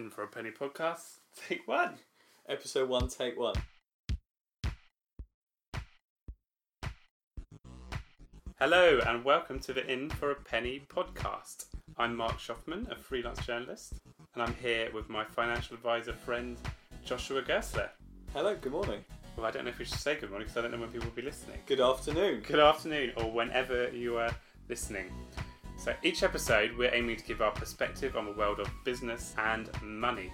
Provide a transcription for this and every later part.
In for a Penny podcast, take one. Episode one, take one. Hello, and welcome to the In for a Penny podcast. I'm Mark Schoffman, a freelance journalist, and I'm here with my financial advisor friend Joshua Gersler. Hello, good morning. Well, I don't know if we should say good morning because I don't know when people will be listening. Good afternoon. Good afternoon, or whenever you are listening. So, each episode, we're aiming to give our perspective on the world of business and money.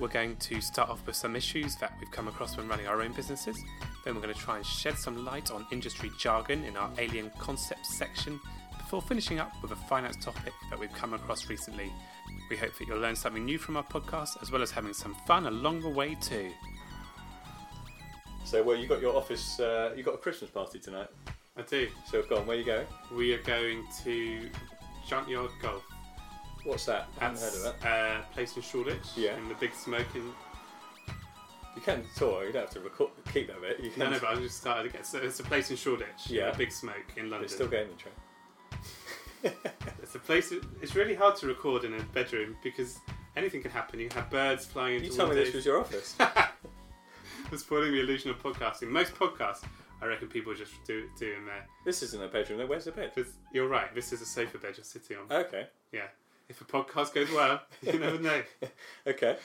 We're going to start off with some issues that we've come across when running our own businesses. Then, we're going to try and shed some light on industry jargon in our alien concepts section before finishing up with a finance topic that we've come across recently. We hope that you'll learn something new from our podcast as well as having some fun along the way, too. So, well, you got your office, uh, you got a Christmas party tonight. I do. So, go on, where you going? We are going to Junkyard Golf. What's that? I haven't heard of that. Uh, place in Shoreditch. Yeah. In the big smoking. You can tour, you don't have to record, keep that bit. You can No, no, but I just started again. So it's a place in Shoreditch. Yeah. A big smoke in London. It's still gaming train. It's a place. It's really hard to record in a bedroom because anything can happen. You have birds flying into You told me this was your office. We're spoiling the illusion of podcasting. Most podcasts, I reckon, people just do do in there. this isn't a bedroom, then where's the bed? But you're right. This is a sofa bed you're sitting on. Okay, Yeah. If a podcast goes well, you never know. okay,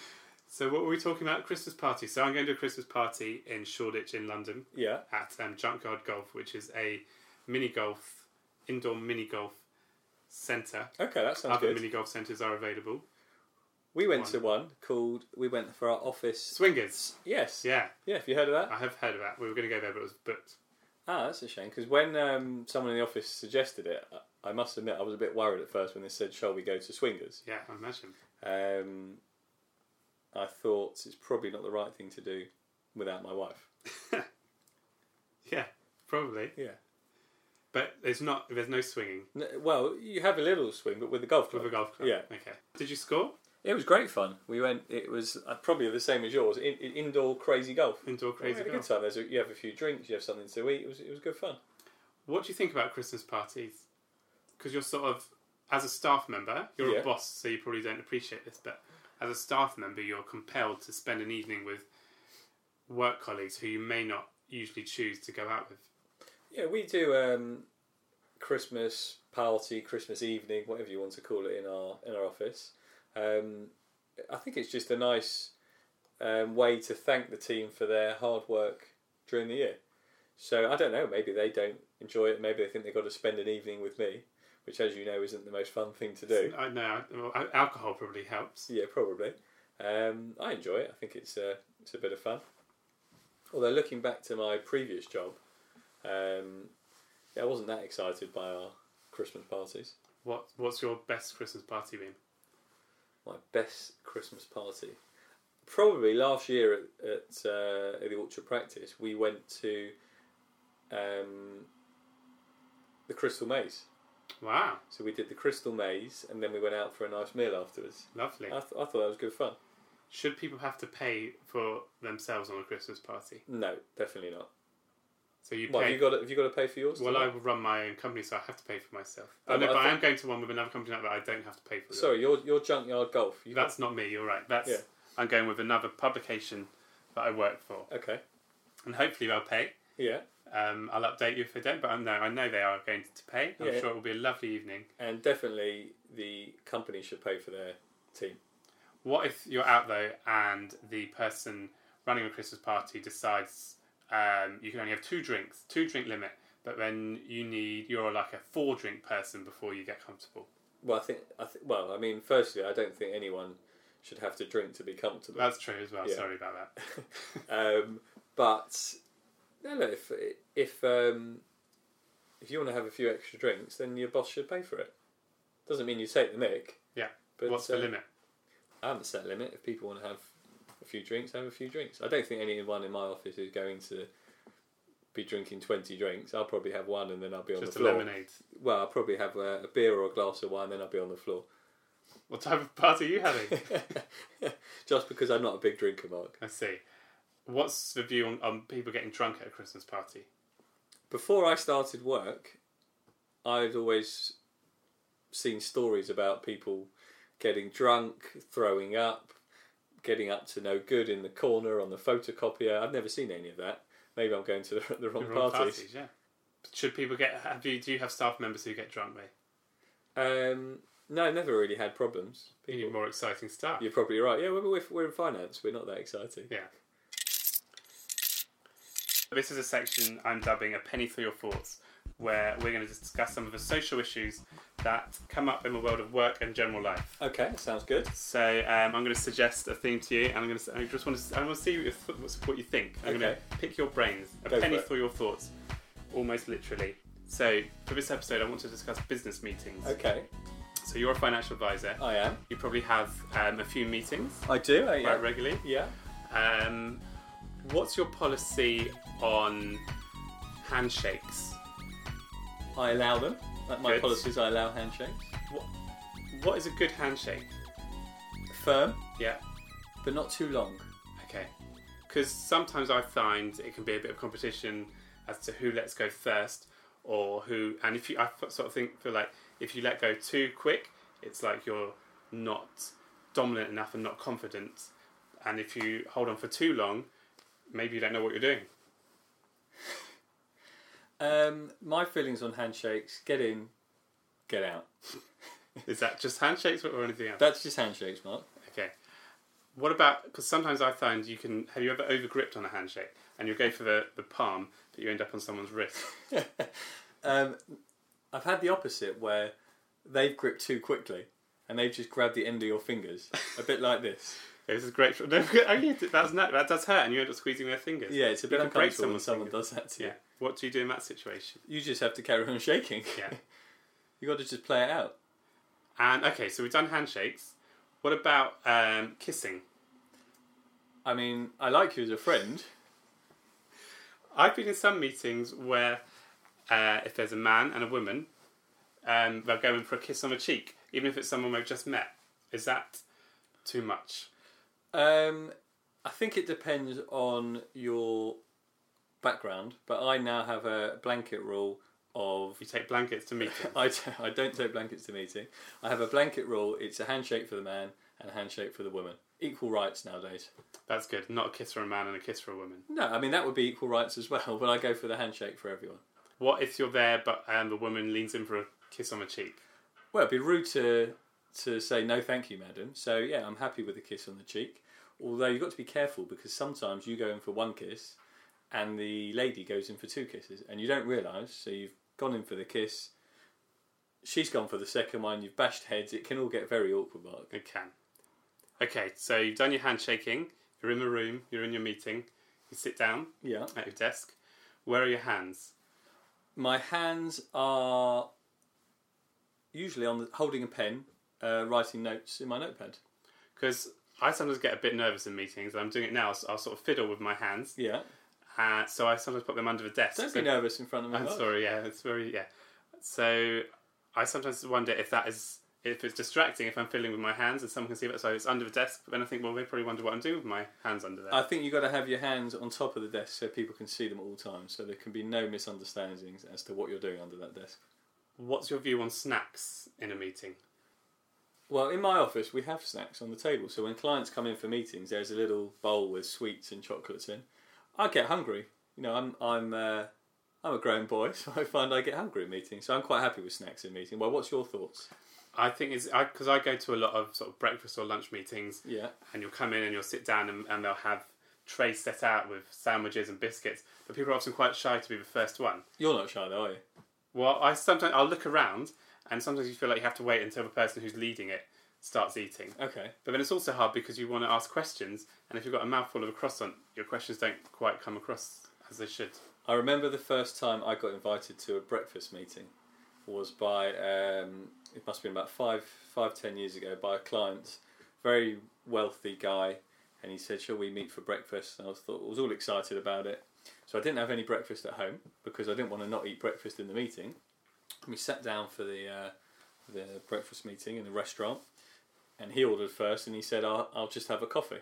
So what were we talking about? Christmas party. So I'm going to a Christmas party in Shoreditch in London yeah. at um, Junkyard Golf, which is a mini golf, indoor mini golf centre. Okay, that sounds Other good. mini golf centres are available. We went One. to one called, we went for our office. Swingers. Yes. Yeah, Yeah, have you heard of that? I have heard of that. We were going to go there, but it was booked. Ah, that's a shame because when um, someone in the office suggested it, I- must admit I was a bit worried at first when they said, "Shall we go to Swingers?" Yeah, I imagine. Um, I thought it's probably not the right thing to do without my wife. Yeah, probably. Yeah. But there's not. There's no swinging N- well, you have a little swing, but with the golf club. with a golf club. Yeah. Okay. Did you score It was great fun. We went. It was uh, probably the same as yours. In, in, indoor crazy golf. indoor we crazy had a golf? good time. There's a, you have a few drinks. You have something to eat. It was it was good fun. What do you think about Christmas parties? Because you're sort of, as a staff member, you're Yeah. a boss, so you probably don't appreciate this, but as a staff member, you're compelled to spend an evening with work colleagues who you may not usually choose to go out with. Yeah, we do um, Christmas party, Christmas evening, whatever you want to call it, in our in our office. Um, I think it's just a nice um, way to thank the team for their hard work during the year. So I don't know. Maybe they don't enjoy it. Maybe they think they've got to spend an evening with me, which, as you know, isn't the most fun thing to do. I know well, alcohol probably helps. Yeah, probably. Um, I enjoy it. I think it's a it's a bit of fun. Although looking back to my previous job, um, yeah, I wasn't that excited by our Christmas parties. What What's your best Christmas party been? My best Christmas party, probably last year at at, uh, at the Orchard Practice, we went to um, the Crystal Maze. Wow, So we did the Crystal Maze, and then we went out for a nice meal afterwards. lovely. I, th- I thought that was good fun. Should people have to pay for themselves on a Christmas party? No, definitely not. So you What, pay. have you got? To, have you got to pay for yours? well. I will run my own company, so I have to pay for myself. Oh, no, but I I am going to one with another company like that. I don't have to pay for. Sorry, your your junkyard golf. You That's not me. You're right. That's Yeah. I'm going with another publication that I work for, okay. and hopefully they'll pay. Yeah, Um, I'll update you if they don't, but I know I know they are going to pay. I'm Yeah. sure it will be a lovely evening. and definitely the company should pay for their team. What if you're out though, and the person running a Christmas party decides um, you can only have two drinks, two drink limit, but then you need you're like a four drink person before you get comfortable. Well, I think I th- well, I mean, firstly, I don't think anyone should have to drink to be comfortable. That's true as well. Yeah. Sorry about that. um, but no, no, if if um, if you want to have a few extra drinks, then your boss should pay for it. Doesn't mean you take the mick. Yeah. But What's uh, the limit? I haven't set a limit. If people want to have few drinks, have a few drinks. I don't think anyone in my office is going to be drinking 20 drinks. I'll probably have one and then I'll be on Just the a floor. lemonade. Well, I'll probably have a, a beer or a glass of wine, then I'll be on the floor. What type of party are you having? Just because I'm not a big drinker, Mark. I see. What's the view on, on people getting drunk at a Christmas party? Before I started work, I'd always seen stories about people getting drunk, throwing up, getting up to no good in the corner on the photocopier. I've never seen any of that. Maybe I'm going to the, the wrong The wrong parties. parties, yeah. Should people get? Have you? Do you have staff members who get drunk? Ray? Um, no, never really had problems. You need more exciting stuff. You're probably right. Yeah, we're, we're, we're in finance. We're not that exciting. Yeah. This is a section I'm dubbing a penny for your thoughts, where we're going to discuss some of the social issues that come up in the world of work and general life. Okay, sounds good. So um, I'm going to suggest a theme to you, and I'm going to. I just want to. I want to see what you, what you think. I'm going Okay. to pick your brains. A Go penny for for your thoughts, almost literally. So for this episode, I want to discuss business meetings. Okay, So you're a financial advisor. I am. You probably have um, a few meetings I do. I, quite regularly. yeah. Um, what's your policy on handshakes? I allow them. Like my Good. policies, I allow handshakes. What is a good handshake? Firm, Yeah. but not too long. Okay. Because sometimes I find it can be a bit of competition as to who lets go first, or who. And if you, I f- sort of think feel like if you let go too quick, it's like you're not dominant enough and not confident. And if you hold on for too long, maybe you don't know what you're doing. Um, my feelings on handshakes: get in, get out. Is that just handshakes or anything else? That's just handshakes, Mark. Okay. What about because sometimes I find you can have you ever over gripped on a handshake and you go for the, the palm but you end up on someone's wrist. um, I've had the opposite where they've gripped too quickly and they've just grabbed the end of your fingers, a bit like this. This is great. No, okay, that's not, that does hurt and you end up squeezing their fingers. Yeah, it's a bit uncomfortable when someone fingers. does that to you. Yeah. What do you do in that situation? You just have to carry on shaking. Yeah. you got to just play it out. And okay, so we've done handshakes. What about um, kissing? I mean, I like you as a friend. I've been in some meetings where uh, if there's a man and a woman, um, they're going for a kiss on the cheek, even if it's someone we've just met. Is that too much? Um, I think it depends on your background, but I now have a blanket rule of You take blankets to meetings. I, t- I don't take blankets to meeting. I have a blanket rule. It's a handshake for the man and a handshake for the woman. Equal rights nowadays. That's good. Not a kiss for a man and a kiss for a woman. No, I mean that would be equal rights as well, but I go for the handshake for everyone. What if you're there, but um, the woman leans in for a kiss on the cheek? Well, it'd be rude to to say no, thank you, madam. So yeah, I'm happy with a kiss on the cheek. Although you've got to be careful because sometimes you go in for one kiss, and the lady goes in for two kisses, and you don't realise. So you've gone in for the kiss. She's gone for the second one. You've bashed heads. It can all get very awkward, Mark. It can. Okay, so you've done your handshaking. You're in the room. You're in your meeting. You sit down Yeah. at your desk. Where are your hands? My hands are usually on the, holding a pen, uh, writing notes in my notepad. Because I sometimes get a bit nervous in meetings. and I'm doing it now. So I'll sort of fiddle with my hands. Yeah. Uh, so I sometimes put them under the desk. Don't So- be nervous in front of me. I'm sorry. Yeah, it's very yeah. So I sometimes wonder if that is if it's distracting if I'm fiddling with my hands and someone can see that. So it's under the desk. But then I think, well, they probably wonder what I'm doing with my hands under there. I think you've got to have your hands on top of the desk so people can see them at all times, so there can be no misunderstandings as to what you're doing under that desk. What's your view on snacks in a meeting? Well, in my office, we have snacks on the table, so when clients come in for meetings, there's a little bowl with sweets and chocolates in. I get hungry. You know, I'm I'm uh, I'm a grown boy, so I find I get hungry in meetings. So I'm quite happy with snacks in meeting. Well, what's your thoughts? I think it's because I, go to a lot of sort of breakfast or lunch meetings, Yeah, and you'll come in and you'll sit down and, and they'll have trays set out with sandwiches and biscuits. But people are often quite shy to be the first one. you're not shy though, are you? Well, I sometimes I'll look around, and sometimes you feel like you have to wait until the person who's leading it starts eating. Okay. But then it's also hard because you want to ask questions, and if you've got a mouthful of a croissant, your questions don't quite come across as they should. I remember the first time I got invited to a breakfast meeting was by um, it must have been about five five ten years ago by a client, very wealthy guy, and he said, "Shall we meet for breakfast?" And I was thought I was all excited about it. So I didn't have any breakfast at home because I didn't want to not eat breakfast in the meeting. We sat down for the uh, the breakfast meeting in the restaurant, and he ordered first, and he said, "I'll, I'll just have a coffee."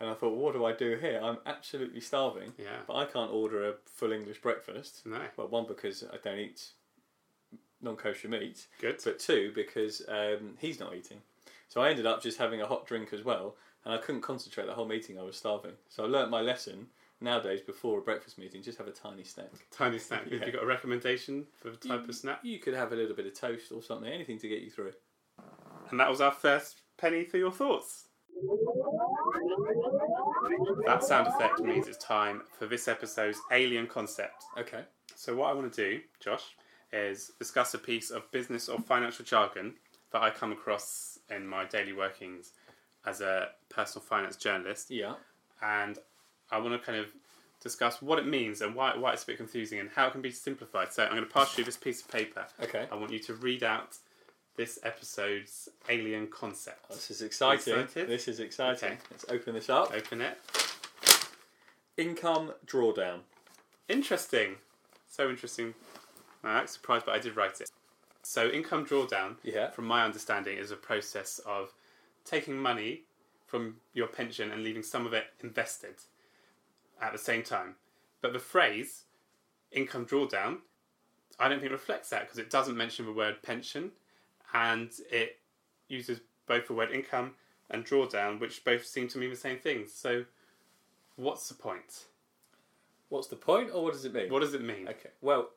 And I thought, well, what do I do here? I'm absolutely starving. Yeah. But I can't order a full English breakfast. No. Well, one because I don't eat non-kosher meat, Good. but two because um, he's not eating. So I ended up just having a hot drink as well, and I couldn't concentrate the whole meeting. I was starving. So I learnt my lesson. Nowadays, before a breakfast meeting, just have a tiny snack. Tiny snack. Yeah. Have you got a recommendation for the type you, of snack? You could have a little bit of toast or something, anything to get you through. And that was our first penny for your thoughts. That sound effect means it's time for this episode's alien concept. Okay. So, what I want to do, Josh, is discuss a piece of business or financial jargon that I come across in my daily workings as a personal finance journalist. Yeah. And I want to kind of discuss what it means and why, why it's a bit confusing and how it can be simplified. So, I'm going to pass you this piece of paper. Okay. I want you to read out this episode's alien concept. This is exciting. Excited? This is exciting. Okay. Let's open this up. Open it. Income drawdown. Interesting. So interesting. I'm actually surprised, but I did write it. So, income drawdown, Yeah. from my understanding, is a process of taking money from your pension and leaving some of it invested at the same time. But the phrase income drawdown, I don't think reflects that because it doesn't mention the word pension and it uses both the word income and drawdown, which both seem to mean the same thing. So, what's the point? What's the point, or what does it mean? What does it mean? Okay. Well,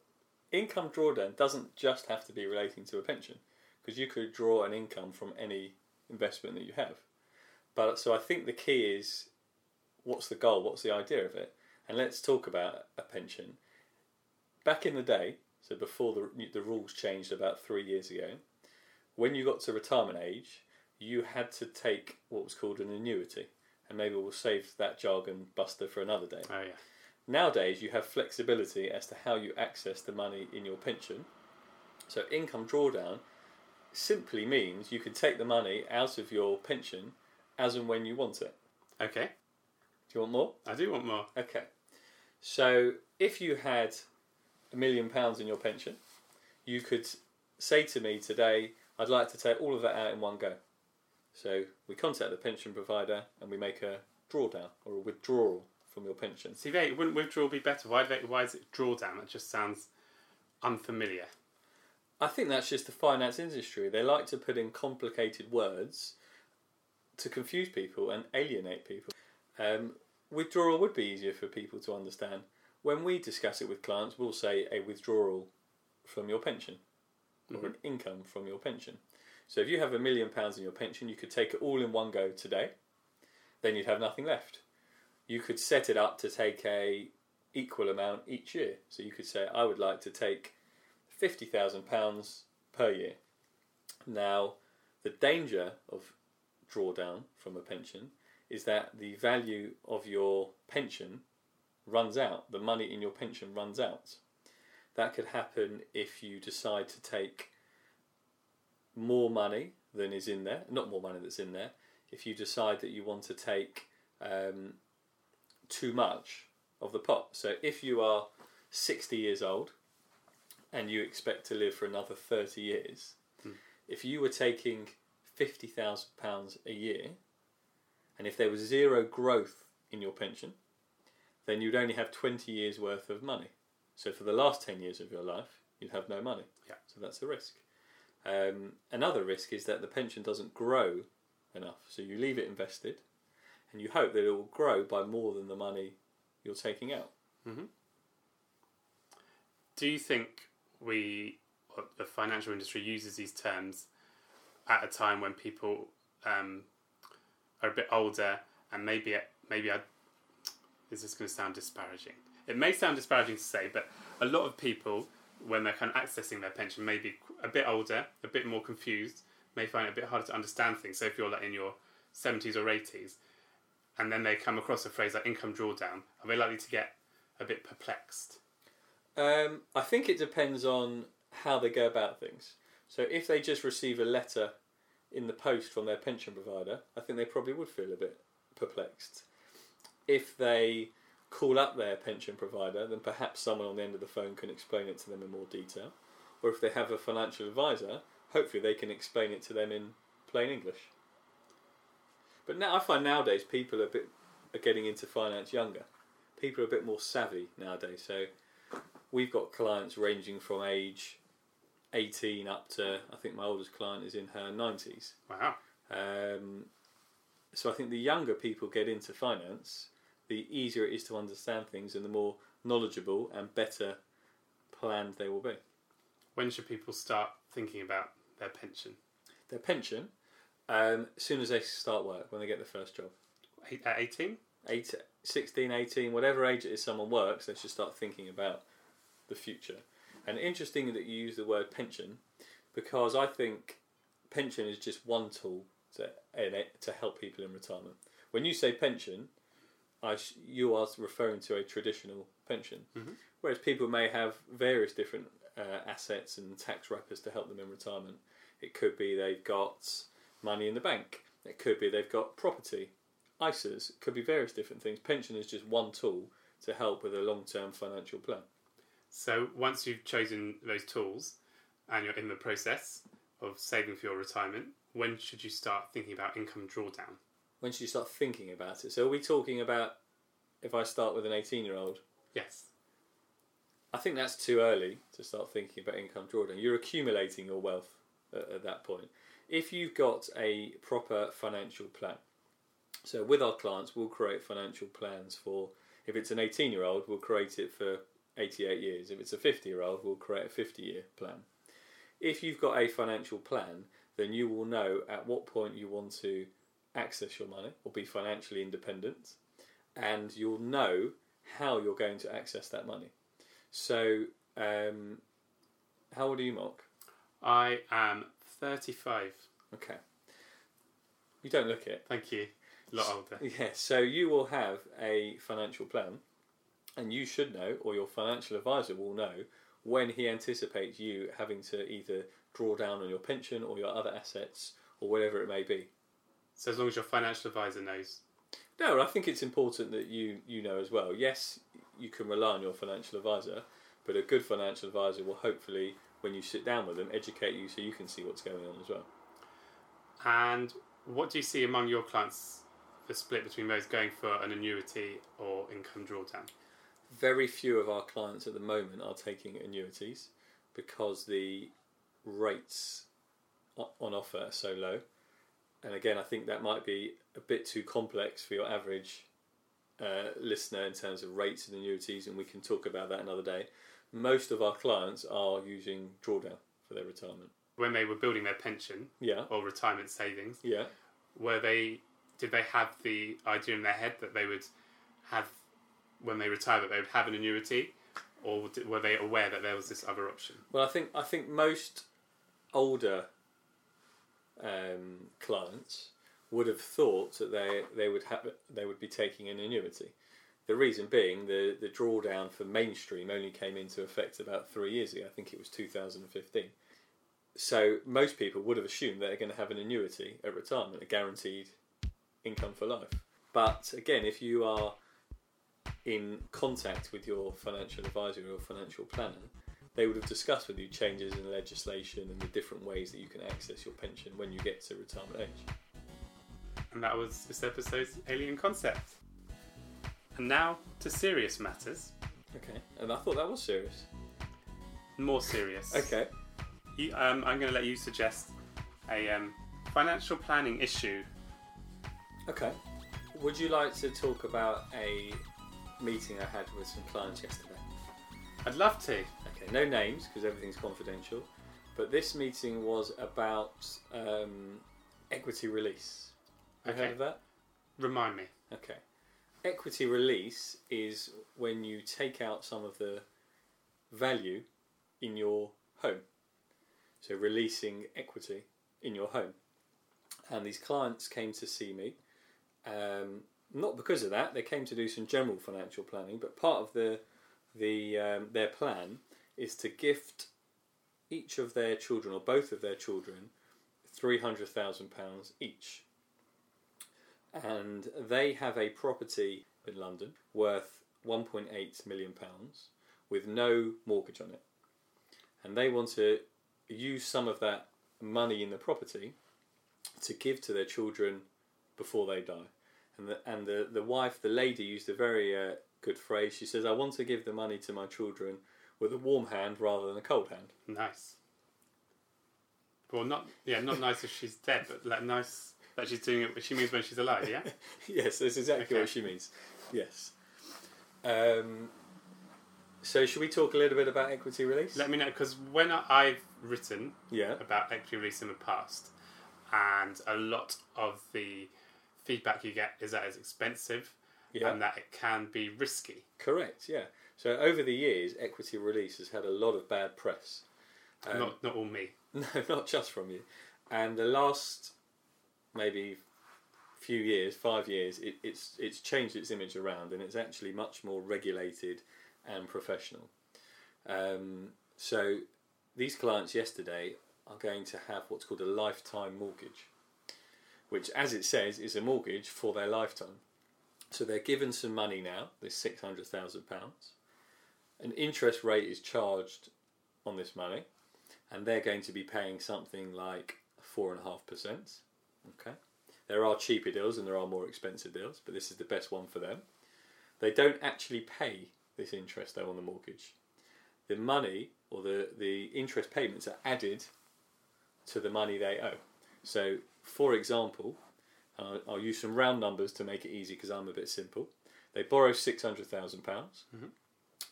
income drawdown doesn't just have to be relating to a pension, because you could draw an income from any investment that you have. But so I think the key is what's the goal? What's the idea of it? And let's talk about a pension. Back in the day, so before the the rules changed about three years ago, when you got to retirement age, you had to take what was called an annuity, and maybe we'll save that jargon buster for another day. Oh, yeah. Nowadays, you have flexibility as to how you access the money in your pension. So, income drawdown simply means you can take the money out of your pension as and when you want it. Okay. Do you want more? I do want more. Okay. So, if you had a million pounds in your pension, you could say to me today, I'd like to take all of that out in one go. So, we contact the pension provider and we make a drawdown or a withdrawal from your pension. See, they, wouldn't withdrawal be better? Why, they, why is it drawdown? That just sounds unfamiliar. I think that's just the finance industry. They like to put in complicated words to confuse people and alienate people. Um, withdrawal would be easier for people to understand. When we discuss it with clients, we'll say a withdrawal from your pension or an income from your pension. So if you have a million pounds in your pension, you could take it all in one go today, then you'd have nothing left. You could set it up to take a equal amount each year. So you could say, I would like to take fifty thousand pounds per year. Now, the danger of drawdown from a pension is that the value of your pension runs out. The money in your pension runs out. That could happen if you decide to take more money than is in there, not more money that's in there. If you decide that you want to take um, too much of the pot. So if you are 60 years old and you expect to live for another 30 years, if you were taking £50,000 a year and if there was zero growth in your pension, then you'd only have 20 years worth of money. So for the last 10 years of your life, you'd have no money. Yeah. So that's a risk. Um, another risk is that the pension doesn't grow enough. So you leave it invested and you hope that it will grow by more than the money you're taking out. Do you think we, the financial industry, uses these terms at a time when people um, are a bit older and maybe maybe I This is going to sound disparaging? It may sound disparaging to say, but a lot of people, when they're kind of accessing their pension, may be a bit older, a bit more confused, may find it a bit harder to understand things. So if you're like in your 70s or 80s, and then they come across a phrase like income drawdown, are they likely to get a bit perplexed? Um, I think it depends on how they go about things. So if they just receive a letter in the post from their pension provider, I think they probably would feel a bit perplexed. If they call up their pension provider, then perhaps someone on the end of the phone can explain it to them in more detail. Or if they have a financial advisor, hopefully they can explain it to them in plain English. But now I find nowadays people are a bit are getting into finance younger. People are a bit more savvy nowadays. So we've got clients ranging from age 18 up to I think my oldest client is in her 90s. Wow. Um, so I think the younger people get into finance, the easier it is to understand things and the more knowledgeable and better planned they will be. When should people start thinking about their pension? Their pension, um, as soon as they start work, when they get their first job. At 18? Eight, 16, 18, whatever age it is someone works, they should start thinking about the future. And interesting that you use the word pension because I think pension is just one tool to, in it, to help people in retirement. When you say pension, I sh- you are referring to a traditional pension, Mhm. whereas people may have various different uh, assets and tax wrappers to help them in retirement. It could be they've got money in the bank. It could be they've got property, ISAs. It could be various different things. Pension is just one tool to help with a long-term financial plan. So once you've chosen those tools and you're in the process of saving for your retirement, when should you start thinking about income drawdown? When should you start thinking about it? So are we talking about if I start with an 18-year-old? Yes. I think that's too early to start thinking about income drawdown. You're accumulating your wealth at, at that point. If you've got a proper financial plan, so with our clients, we'll create financial plans for. If it's an 18 year old, we'll create it for 88 years. If it's a 50 year old, we'll create a 50 year plan. If you've got a financial plan, then you will know at what point you want to access your money or be financially independent, and you'll know how you're going to access that money. So, um, how old are you, Mark? I am 35. Okay. You don't look it. Thank you. A lot older. Yeah, so you will have a financial plan, and you should know, or your financial advisor will know, when he anticipates you having to either draw down on your pension or your other assets or whatever it may be. So as long as your financial advisor knows. No, I think it's important that you you know as well. Yes, you can rely on your financial advisor, but a good financial advisor will hopefully, when you sit down with them, educate you so you can see what's going on as well. And what do you see among your clients, the split between those going for an annuity or income drawdown? Very few of our clients at the moment are taking annuities because the rates on offer are so low. And again, I think that might be a bit too complex for your average uh, listener in terms of rates and annuities, and we can talk about that another day. Most of our clients are using drawdown for their retirement. When they were building their pension Yeah, or retirement savings, yeah. were they did they have the idea in their head that they would have when they retire that they would have an annuity, or were they aware that there was this other option? Well, I think I think most older um, clients would have thought that they they would have they would be taking an annuity. The reason being the the drawdown for mainstream only came into effect about three years ago. I think it was 2015. So most people would have assumed that they're going to have an annuity at retirement, a guaranteed income for life. But again, if you are in contact with your financial advisor or financial planner, they would have discussed with you changes in legislation and the different ways that you can access your pension when you get to retirement age. And that was this episode's alien concept. And now to serious matters, Okay, and I thought that was serious. more serious. Okay, You, um, I'm going to let you suggest a um, financial planning issue. okay. Would you like to talk about a meeting I had with some clients yesterday? I'd love to. Okay, no names because everything's confidential. But this meeting was about um, equity release. Have you Okay. heard of that? Remind me. Okay. Equity release is when you take out some of the value in your home. So releasing equity in your home. And these clients came to see me. Um, not because of that, they came to do some general financial planning, but part of the the um, their plan is to gift each of their children or both of their children three hundred thousand pounds each and they have a property in London worth 1.8 million pounds with no mortgage on it. And they want to use some of that money in the property to give to their children before they die. And the, and the, the wife, the lady, used a very uh, good phrase. She says, I want to give the money to my children with a warm hand rather than a cold hand. Nice. Well, not yeah, not nice if she's dead, but like nice That she's doing it. She means when she's alive. Yeah. yes, that's exactly Okay. what she means. Yes. Um, so, should we talk a little bit about equity release? Let me know because when I've written yeah. about equity release in the past, and a lot of the feedback you get is that it's expensive Yeah. and that it can be risky. Correct. Yeah. So, over the years, equity release has had a lot of bad press. Um, not not all me. No, not just from you. And the last maybe few years, five years, it, it's it's changed its image around, and it's actually much more regulated and professional. Um, so these clients yesterday are going to have what's called a lifetime mortgage, which, as it says, is a mortgage for their lifetime. So they're given some money now, this six hundred thousand pounds. An interest rate is charged on this money and they're going to be paying something like four and a half percent. Okay, there are cheaper deals and there are more expensive deals, but this is the best one for them. They don't actually pay this interest though on the mortgage. The money or the the interest payments are added to the money they owe. So, for example, uh, I'll use some round numbers to make it easy because I'm a bit simple. They borrow six hundred thousand pounds.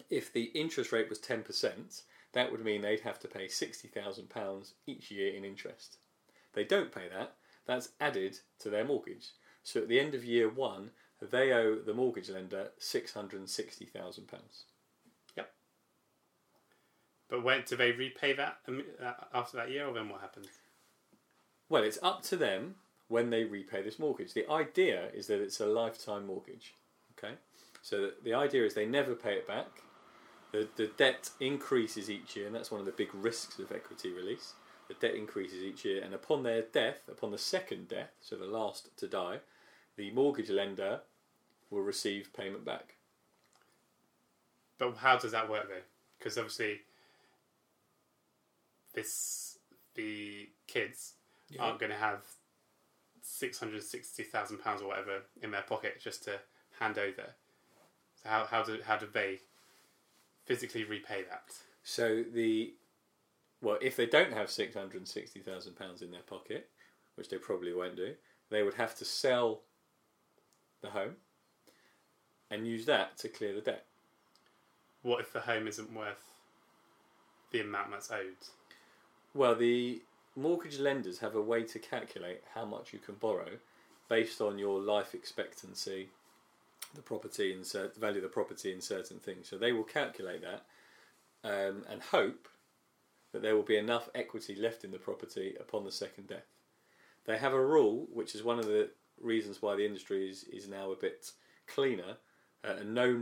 If the interest rate was ten percent, that would mean they'd have to pay £60,000 each year in interest. They don't pay that, that's added to their mortgage. So at the end of year one, they owe the mortgage lender £660,000. Yep. But when do they repay that um, uh, after that year, or then what happens? Well, it's up to them when they repay this mortgage. The idea is that it's a lifetime mortgage. Okay? So the- idea is they never pay it back. The, the debt increases each year, and that's one of the big risks of equity release. The debt increases each year, and upon their death, upon the second death, so the last to die, the mortgage lender will receive payment back. But how does that work though? Because obviously, this the kids aren't going to have six hundred sixty thousand pounds or whatever in their pocket just to hand over. So how how do how do they physically repay that? So the well, if they don't have six hundred sixty thousand pounds in their pocket, which they probably won't do, they would have to sell the home and use that to clear the debt. What if the home isn't worth the amount that's owed? Well, the mortgage lenders have a way to calculate how much you can borrow based on your life expectancy, the property and the value of the property and certain things. So they will calculate that um, and hope that there will be enough equity left in the property upon the second death. They have a rule, which is one of the reasons why the industry is, is now a bit cleaner, uh, a no